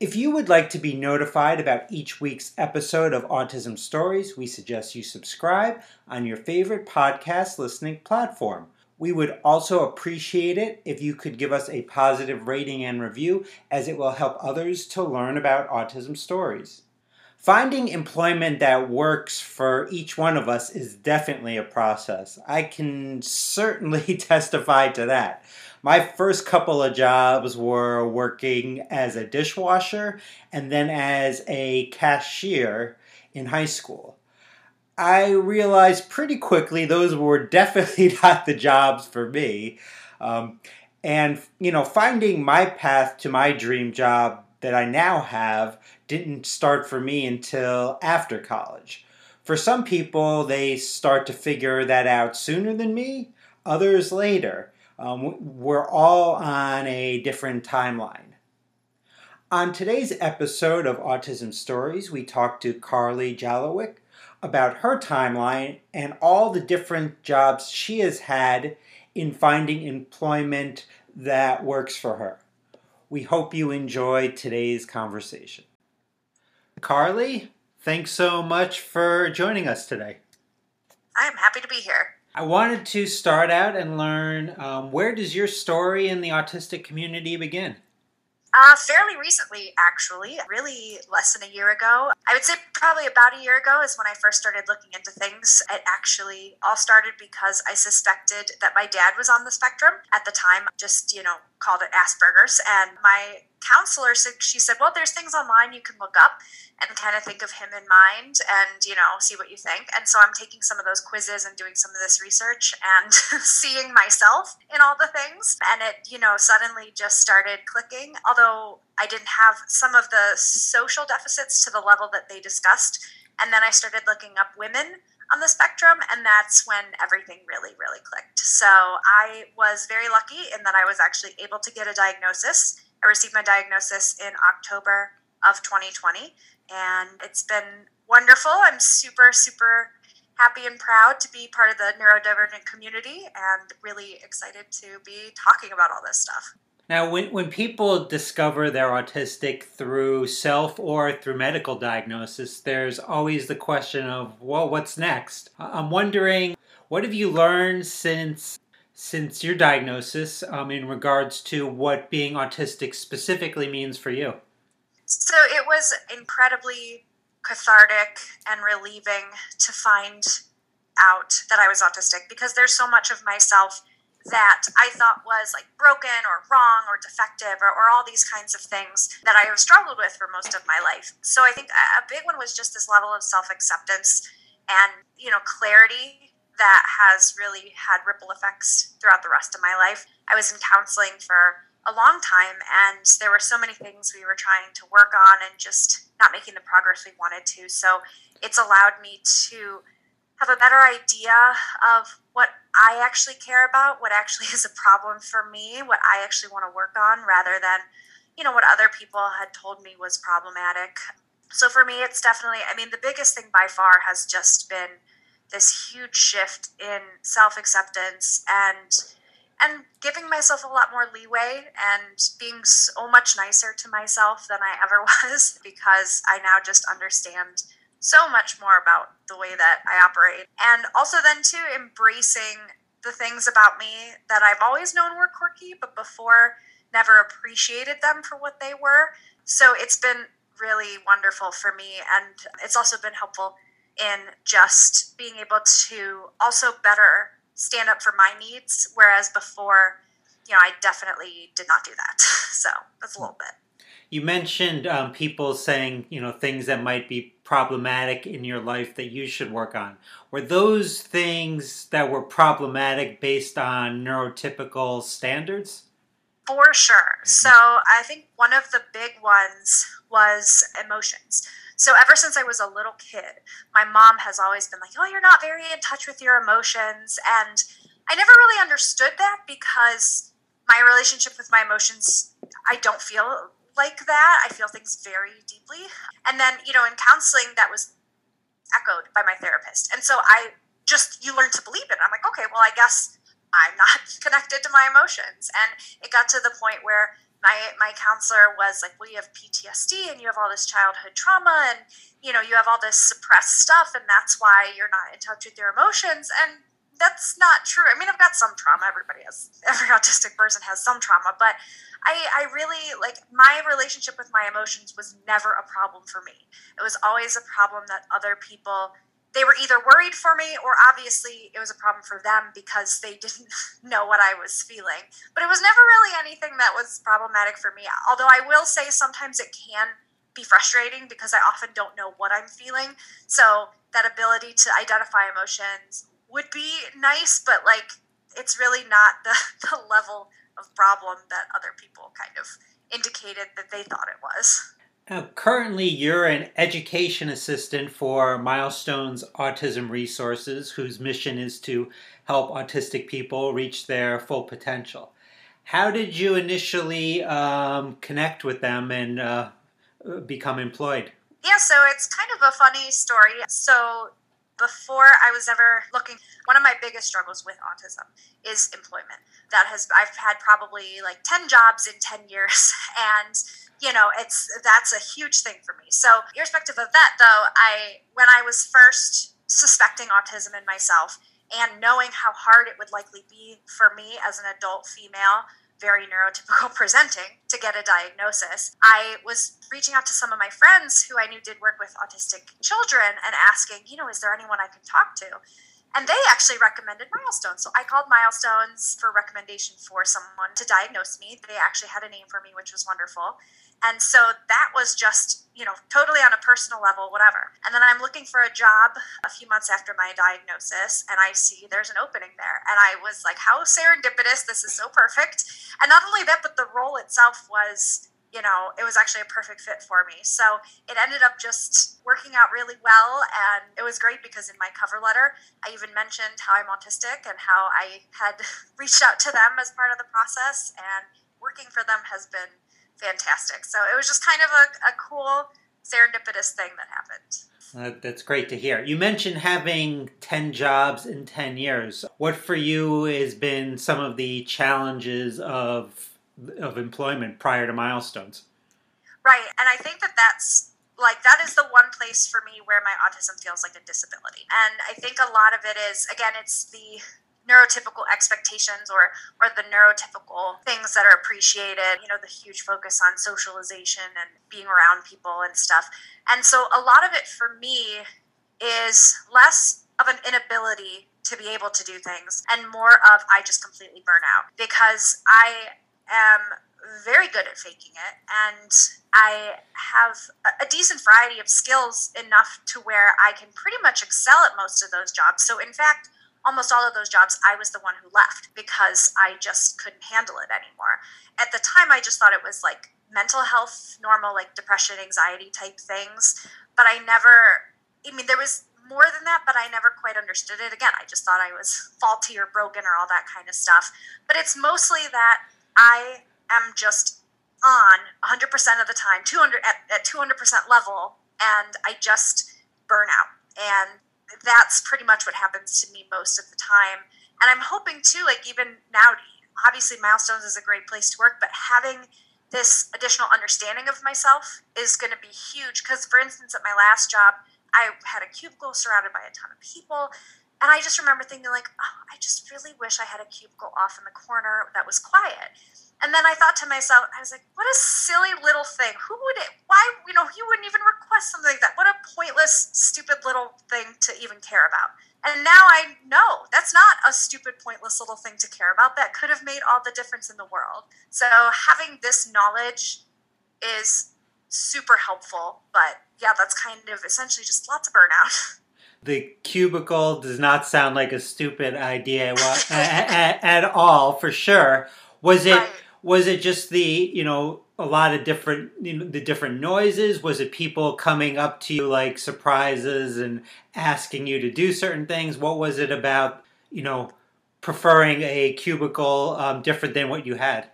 If you would like to be notified about each week's episode of Autism Stories, we suggest you subscribe on your favorite podcast listening platform. We would also appreciate it if you could give us a positive rating and review, as it will help others to learn about autism stories. Finding employment that works for each one of us is definitely a process. I can certainly testify to that my first couple of jobs were working as a dishwasher and then as a cashier in high school. I realized pretty quickly those were definitely not the jobs for me. Um, and, you know, finding my path to my dream job that I now have didn't start for me until after college. For some people, they start to figure that out sooner than me, others later. Um, we're all on a different timeline. On today's episode of Autism Stories, we talked to Carly Jalowick about her timeline and all the different jobs she has had in finding employment that works for her. We hope you enjoyed today's conversation. Carly, thanks so much for joining us today. I am happy to be here. I wanted to start out and learn um, where does your story in the autistic community begin? Uh, fairly recently, actually, really less than a year ago. I would say probably about a year ago is when I first started looking into things. It actually all started because I suspected that my dad was on the spectrum at the time, just, you know, called it Asperger's. And my counselor said, she said, well, there's things online you can look up and kind of think of him in mind and, you know, see what you think. And so I'm taking some of those quizzes and doing some of this research and seeing myself in all the things. And it, you know, suddenly just started clicking. Although I didn't have some of the social deficits to the level that they discussed. And then I started looking up women on the spectrum, and that's when everything really, really clicked. So I was very lucky in that I was actually able to get a diagnosis I received my diagnosis in October of 2020, and it's been wonderful. I'm super, super happy and proud to be part of the neurodivergent community and really excited to be talking about all this stuff. Now, when, when people discover they're autistic through self or through medical diagnosis, there's always the question of, well, what's next? I'm wondering, what have you learned since since your diagnosis um, in regards to what being autistic specifically means for you? So it was incredibly cathartic and relieving to find out that I was autistic because there's so much of myself that I thought was like broken or wrong or defective or, or, all these kinds of things that I have struggled with for most of my life. So I think a big one was just this level of self acceptance and, you know, clarity that has really had ripple effects throughout the rest of my life. I was in counseling for a long time, and there were so many things we were trying to work on and just not making the progress we wanted to. So it's allowed me to have a better idea of what I actually care about, what actually is a problem for me, what I actually want to work on, rather than, you know, what other people had told me was problematic. So for me, it's definitely, I mean, the biggest thing by far has just been this huge shift in self-acceptance and and giving myself a lot more leeway and being so much nicer to myself than I ever was because I now just understand so much more about the way that I operate. And also then too embracing the things about me that I've always known were quirky but before never appreciated them for what they were. So it's been really wonderful for me and it's also been helpful in just being able to also better stand up for my needs, whereas before, you know, I definitely did not do that. So that's a little bit. You mentioned um, people saying, you know, things that might be problematic in your life that you should work on. Were those things that were problematic based on neurotypical standards? For sure. Mm-hmm. So I think one of the big ones was emotions. So ever since I was a little kid, my mom has always been like, "Oh, you're not very in touch with your emotions." And I never really understood that because my relationship with my emotions, I don't feel like that. I feel things very deeply. And then, you know, in counseling that was echoed by my therapist. And so I just you learn to believe it. I'm like, "Okay, well, I guess I'm not connected to my emotions." And it got to the point where my my counselor was like, "Well, you have PTSD and you have all this childhood trauma and you know, you have all this suppressed stuff and that's why you're not in touch with your emotions." And that's not true. I mean, I've got some trauma. Everybody has every autistic person has some trauma, but I I really like my relationship with my emotions was never a problem for me. It was always a problem that other people they were either worried for me or obviously it was a problem for them because they didn't know what I was feeling. But it was never really anything that was problematic for me. Although I will say sometimes it can be frustrating because I often don't know what I'm feeling. So that ability to identify emotions would be nice, but like it's really not the, the level of problem that other people kind of indicated that they thought it was. Now, currently, you're an education assistant for Milestones Autism Resources, whose mission is to help autistic people reach their full potential. How did you initially um, connect with them and uh, become employed? Yeah, so it's kind of a funny story. So before I was ever looking, one of my biggest struggles with autism is employment. That has I've had probably like 10 jobs in 10 years and you know, it's that's a huge thing for me. So, irrespective of that though, I when I was first suspecting autism in myself and knowing how hard it would likely be for me as an adult female very neurotypical presenting to get a diagnosis, I was reaching out to some of my friends who I knew did work with autistic children and asking, you know, is there anyone I can talk to? And they actually recommended Milestones. So I called Milestones for recommendation for someone to diagnose me. They actually had a name for me, which was wonderful. And so that was just, you know, totally on a personal level, whatever. And then I'm looking for a job a few months after my diagnosis, and I see there's an opening there. And I was like, how serendipitous. This is so perfect. And not only that, but the role itself was, you know, it was actually a perfect fit for me. So it ended up just working out really well. And it was great because in my cover letter, I even mentioned how I'm autistic and how I had reached out to them as part of the process. And working for them has been fantastic. So it was just kind of a, a cool serendipitous thing that happened. Uh, that's great to hear. You mentioned having 10 jobs in 10 years. What for you has been some of the challenges of of employment prior to milestones? Right. And I think that that's like that is the one place for me where my autism feels like a disability. And I think a lot of it is again it's the neurotypical expectations or or the neurotypical things that are appreciated you know the huge focus on socialization and being around people and stuff and so a lot of it for me is less of an inability to be able to do things and more of i just completely burn out because i am very good at faking it and I have a decent variety of skills enough to where I can pretty much excel at most of those jobs. So, in fact, almost all of those jobs, I was the one who left because I just couldn't handle it anymore. At the time, I just thought it was like mental health, normal, like depression, anxiety type things. But I never, I mean, there was more than that, but I never quite understood it. Again, I just thought I was faulty or broken or all that kind of stuff. But it's mostly that I am just on 100% of the time, 200 at, at 200% level, and I just burn out. And that's pretty much what happens to me most of the time. And I'm hoping too, like even now, obviously Milestones is a great place to work, but having this additional understanding of myself is going to be huge. Because, for instance, at my last job, I had a cubicle surrounded by a ton of people. And I just remember thinking, like, oh, I just really wish I had a cubicle off in the corner that was quiet. And then I thought to myself, I was like, what a silly little thing. Who would it, why, you know, you wouldn't even request something like that. What a pointless, stupid little thing to even care about. And now I know that's not a stupid, pointless little thing to care about. That could have made all the difference in the world. So having this knowledge is super helpful. But yeah, that's kind of essentially just lots of burnout. The cubicle does not sound like a stupid idea at, at, at, all, for sure. Was it? Was it just the you know a lot of different you know, the different noises? Was it people coming up to you like surprises and asking you to do certain things? What was it about you know preferring a cubicle um, different than what you had?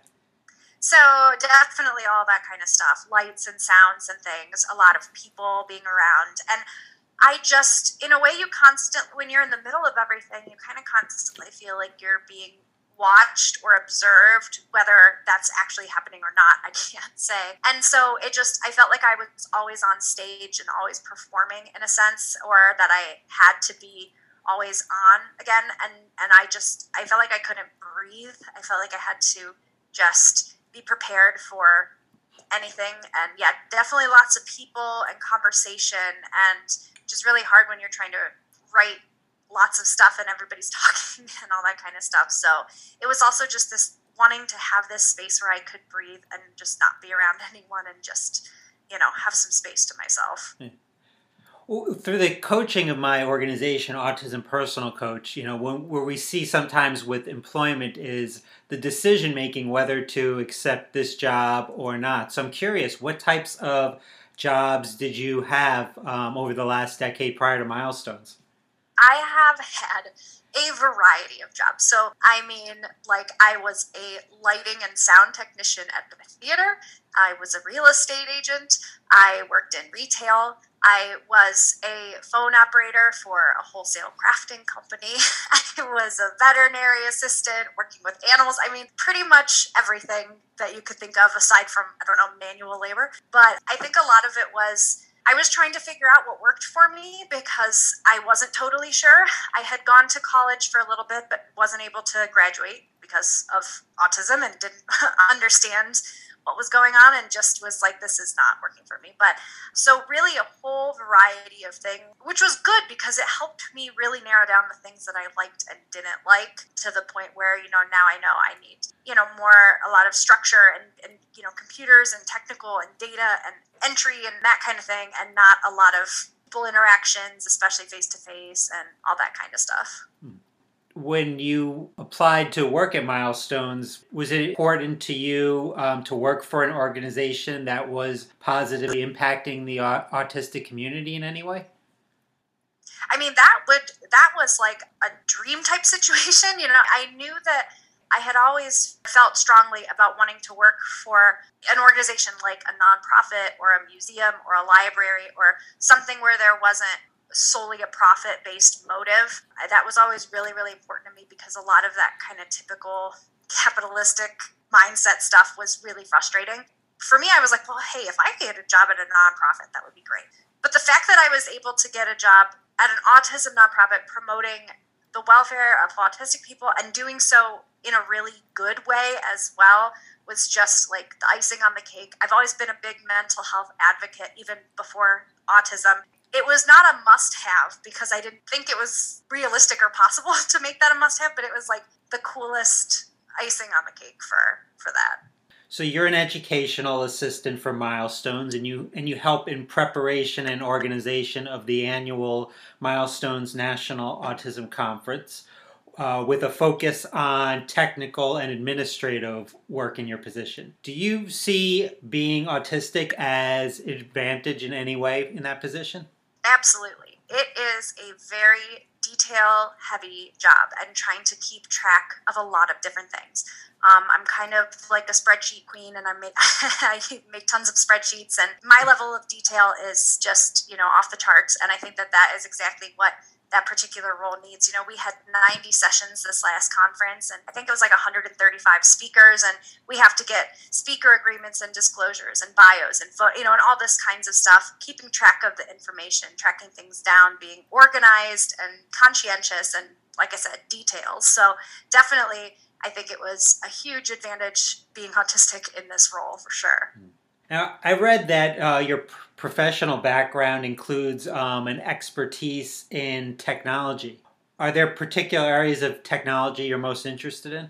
So definitely all that kind of stuff, lights and sounds and things, a lot of people being around. And I just, in a way, you constantly, when you're in the middle of everything, you kind of constantly feel like you're being watched or observed, whether that's actually happening or not, I can't say. And so it just, I felt like I was always on stage and always performing in a sense, or that I had to be always on again. And, and I just, I felt like I couldn't breathe. I felt like I had to just be prepared for anything. And yeah, definitely lots of people and conversation, and just really hard when you're trying to write lots of stuff and everybody's talking and all that kind of stuff. So it was also just this wanting to have this space where I could breathe and just not be around anyone and just, you know, have some space to myself. Yeah. Well, through the coaching of my organization, Autism Personal Coach, you know, when, where we see sometimes with employment is the decision making whether to accept this job or not. So I'm curious, what types of jobs did you have um, over the last decade prior to Milestones? I have had a variety of jobs. So, I mean, like, I was a lighting and sound technician at the theater, I was a real estate agent, I worked in retail. I was a phone operator for a wholesale crafting company. I was a veterinary assistant working with animals. I mean, pretty much everything that you could think of aside from, I don't know, manual labor. But I think a lot of it was I was trying to figure out what worked for me because I wasn't totally sure. I had gone to college for a little bit, but wasn't able to graduate because of autism and didn't understand what was going on and just was like this is not working for me. But so really a whole variety of things which was good because it helped me really narrow down the things that i liked and didn't like to the point where you know now i know i need you know more a lot of structure and, and you know computers and technical and data and entry and that kind of thing and not a lot of people interactions especially face to face and all that kind of stuff. Hmm when you applied to work at Milestones, was it important to you um, to work for an organization that was positively impacting the autistic community in any way? I mean, that would that was like a dream type situation. You know, I knew that I had always felt strongly about wanting to work for an organization like a nonprofit or a museum or a library or something where there wasn't solely a profit based motive. That was always really, really important to me because a lot of that kind of typical capitalistic mindset stuff was really frustrating. For me, I was like, well, hey, if I could get a job at a nonprofit, that would be great. But the fact that I was able to get a job at an autism nonprofit promoting the welfare of autistic people and doing so in a really good way as well was just like the icing on the cake. I've always been a big mental health advocate, even before autism it was not a must have because I didn't think it was realistic or possible to make that a must have, but it was like the coolest icing on the cake for for that. So you're an educational assistant for Milestones and you and you help in preparation and organization of the annual Milestones National Autism Conference. Uh, with a focus on technical and administrative work in your position. Do you see being autistic as an advantage in any way in that position? Absolutely. It is a very detail heavy job and trying to keep track of a lot of different things. Um, I'm kind of like a spreadsheet queen and I make, I make tons of spreadsheets and my level of detail is just, you know, off the charts. And I think that that is exactly what that particular role needs. You know, we had 90 sessions this last conference, and I think it was like 135 speakers, and we have to get speaker agreements and disclosures and bios and you know and all this kinds of stuff. Keeping track of the information, tracking things down, being organized and conscientious, and like I said, details. So definitely. I think it was a huge advantage being autistic in this role for sure. Hmm. Now, I read that uh, your professional background includes um, an expertise in technology. Are there particular areas of technology you're most interested in?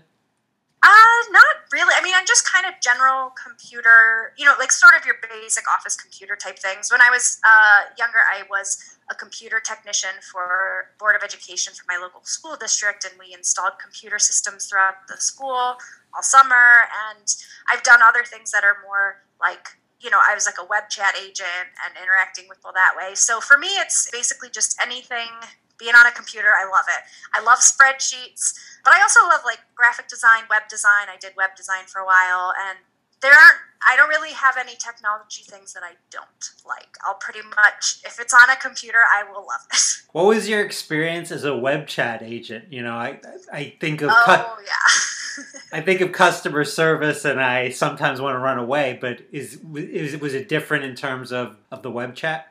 Uh, not really. I mean, I'm just kind of general computer, you know, like sort of your basic office computer type things. When I was uh, younger, I was a computer technician for Board of Education for my local school district, and we installed computer systems throughout the school all summer. And I've done other things that are more like you know, I was like a web chat agent and interacting with people that way. So for me, it's basically just anything being on a computer. I love it. I love spreadsheets, but I also love like graphic design, web design. I did web design for a while, and there aren't I don't really have any technology things that I don't like. I'll pretty much if it's on a computer, I will love it. What was your experience as a web chat agent? You know, I I think of Oh cu- yeah. I think of customer service and I sometimes want to run away, but is, is was it different in terms of, of the web chat?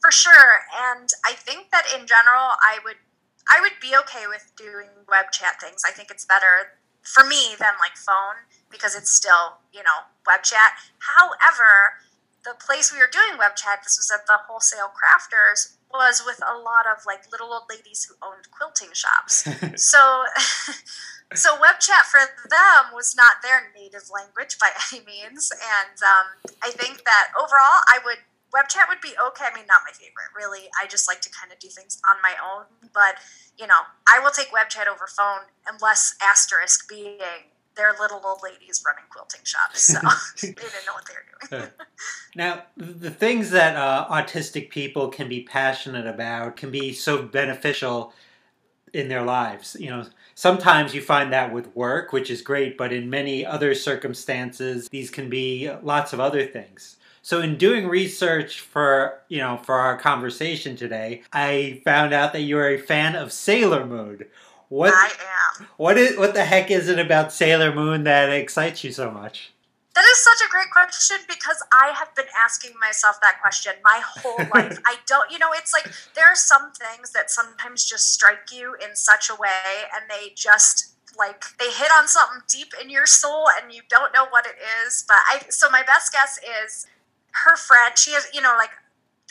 For sure. And I think that in general I would I would be okay with doing web chat things. I think it's better for me than like phone because it's still, you know, web chat. However, the place we were doing web chat, this was at the wholesale crafters, was with a lot of like little old ladies who owned quilting shops. so so web chat for them was not their native language by any means. And um, I think that overall I would web chat would be okay. I mean, not my favorite, really. I just like to kind of do things on my own. But, you know, I will take web chat over phone unless asterisk being they're little old ladies running quilting shops, so they didn't know what they were doing. now, the things that uh, autistic people can be passionate about can be so beneficial in their lives. You know, sometimes you find that with work, which is great, but in many other circumstances, these can be lots of other things. So in doing research for, you know, for our conversation today, I found out that you're a fan of Sailor Moon. What I am. What is what the heck is it about Sailor Moon that excites you so much? That is such a great question because I have been asking myself that question my whole life. I don't, you know, it's like there are some things that sometimes just strike you in such a way and they just like they hit on something deep in your soul and you don't know what it is. But I, so my best guess is her friend, she has, you know, like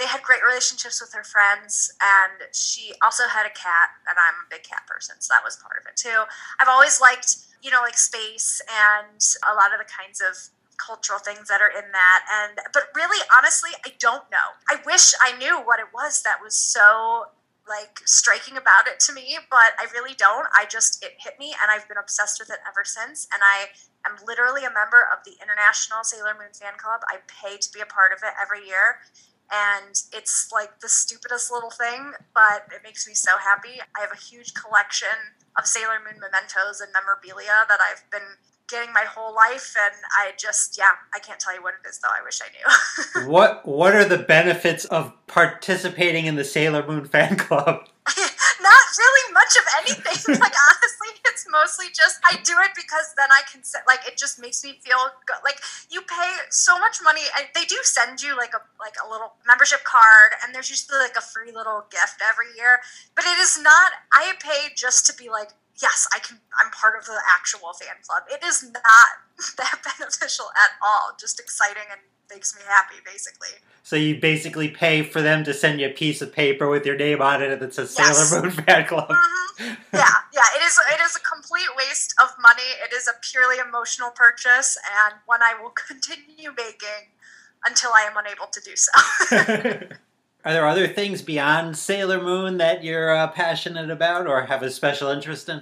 they had great relationships with her friends and she also had a cat and i'm a big cat person so that was part of it too. I've always liked you know like space and a lot of the kinds of cultural things that are in that and but really honestly i don't know. I wish i knew what it was that was so like striking about it to me but i really don't i just it hit me and i've been obsessed with it ever since and i am literally a member of the international sailor moon fan club i pay to be a part of it every year and it's like the stupidest little thing, but it makes me so happy. I have a huge collection of Sailor Moon mementos and memorabilia that I've been getting my whole life and I just yeah, I can't tell you what it is though. I wish I knew. what what are the benefits of participating in the Sailor Moon fan club? Not really much of anything. like honestly, it's mostly just I do it because then I can like it just makes me feel good. Like you pay so much money. and they do send you like a like a little membership card, and there's usually like a free little gift every year. But it is not. I pay just to be like yes, I can. I'm part of the actual fan club. It is not that beneficial at all. Just exciting and makes me happy, basically. So you basically pay for them to send you a piece of paper with your name on it that says yes. Sailor Moon Fan Club. Mm-hmm. Yeah, yeah. It is. It is a complete waste of money. It is a purely emotional purchase, and one I will continue making until I am unable to do so. Are there other things beyond Sailor Moon that you're uh, passionate about or have a special interest in?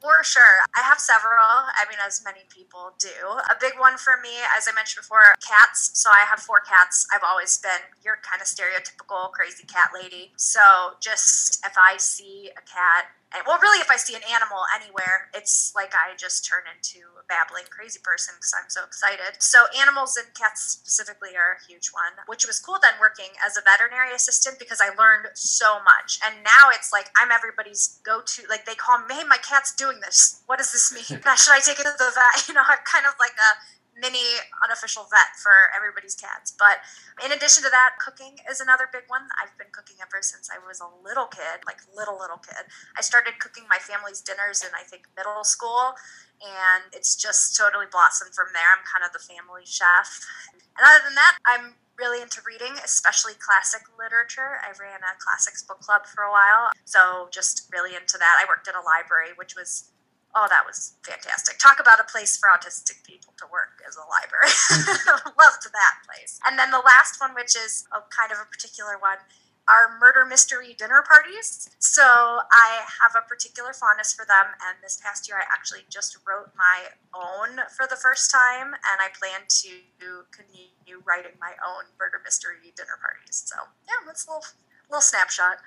For sure. I have several. I mean, as many people do. A big one for me, as I mentioned before, cats. So I have four cats. I've always been your kind of stereotypical crazy cat lady. So just if I see a cat, and, well, really, if I see an animal anywhere, it's like I just turn into a babbling crazy person because I'm so excited. So, animals and cats specifically are a huge one, which was cool then working as a veterinary assistant because I learned so much. And now it's like I'm everybody's go to, like they call me, hey, my cat's doing this. What does this mean? Should I take it to the vet? You know, I'm kind of like a mini unofficial vet for everybody's cats. But in addition to that, cooking is another big one. I've been cooking ever since I was a little kid, like little, little kid. I started cooking my family's dinners in, I think, middle school. And it's just totally blossomed from there. I'm kind of the family chef. And other than that, I'm really into reading, especially classic literature. I ran a classics book club for a while, so just really into that. I worked at a library, which was Oh, that was fantastic. Talk about a place for autistic people to work as a library. Loved that place. And then the last one, which is a kind of a particular one, are murder mystery dinner parties. So I have a particular fondness for them. And this past year, I actually just wrote my own for the first time. And I plan to continue writing my own murder mystery dinner parties. So yeah, that's a little, little snapshot.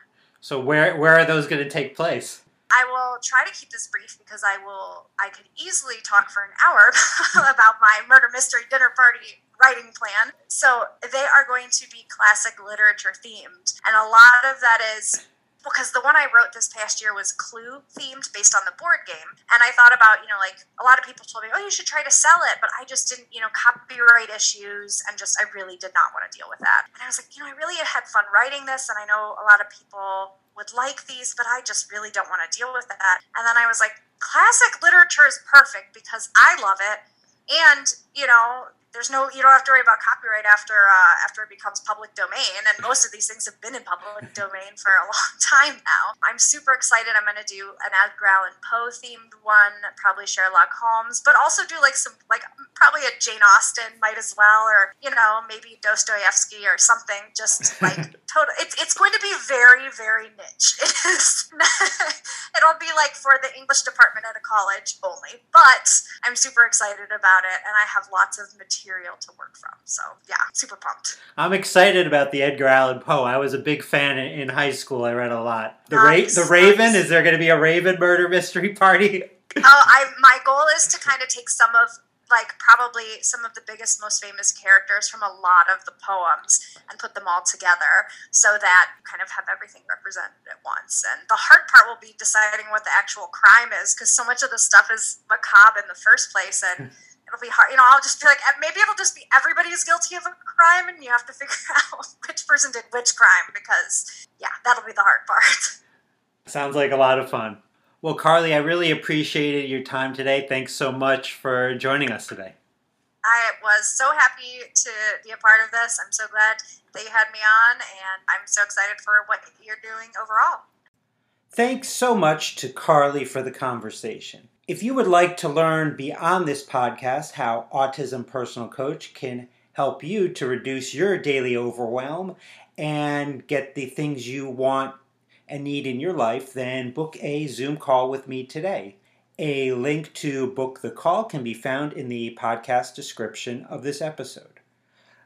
So where where are those going to take place? I will try to keep this brief because I will I could easily talk for an hour about my murder mystery dinner party writing plan. So they are going to be classic literature themed. And a lot of that is because the one I wrote this past year was Clue themed based on the board game. And I thought about, you know, like a lot of people told me, oh, you should try to sell it. But I just didn't, you know, copyright issues and just, I really did not want to deal with that. And I was like, you know, I really had fun writing this. And I know a lot of people would like these, but I just really don't want to deal with that. And then I was like, classic literature is perfect because I love it. And, you know, there's no you don't have to worry about copyright after uh, after it becomes public domain and most of these things have been in public domain for a long time now. I'm super excited. I'm going to do an edgar allan poe themed one probably sherlock holmes but also do like some like probably a jane austen might as well or you know maybe dostoevsky or something just like total it's, it's going to be very very niche. It is it'll be like for the english department at a college only but i'm super excited about it and i have lots of material material to work from. So yeah, super pumped. I'm excited about the Edgar Allan Poe. I was a big fan in, in high school. I read a lot. The nice, Ra- the Raven. Nice. Is there going to be a Raven murder mystery party? oh, I my goal is to kind of take some of like probably some of the biggest, most famous characters from a lot of the poems and put them all together so that kind of have everything represented at once. And the hard part will be deciding what the actual crime is because so much of the stuff is macabre in the first place and it'll be hard. You know, I'll just be like, maybe it'll just be everybody is guilty of a crime, and you have to figure out which person did which crime because, yeah, that'll be the hard part. Sounds like a lot of fun. Well, Carly, I really appreciated your time today. Thanks so much for joining us today. I was so happy to be a part of this. I'm so glad that you had me on, and I'm so excited for what you're doing overall. Thanks so much to Carly for the conversation. If you would like to learn beyond this podcast how Autism Personal Coach can help you to reduce your daily overwhelm and get the things you want and need in your life, then book a Zoom call with me today. A link to book the call can be found in the podcast description of this episode.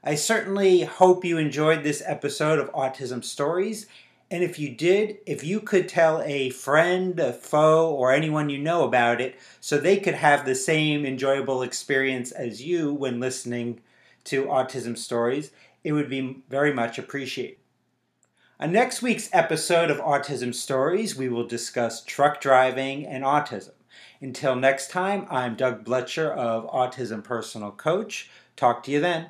I certainly hope you enjoyed this episode of Autism Stories and if you did, if you could tell a friend, a foe, or anyone you know about it so they could have the same enjoyable experience as you when listening to autism stories, it would be very much appreciated. On next week's episode of Autism Stories, we will discuss truck driving and autism. Until next time, I'm Doug Blecher of Autism Personal Coach. Talk to you then.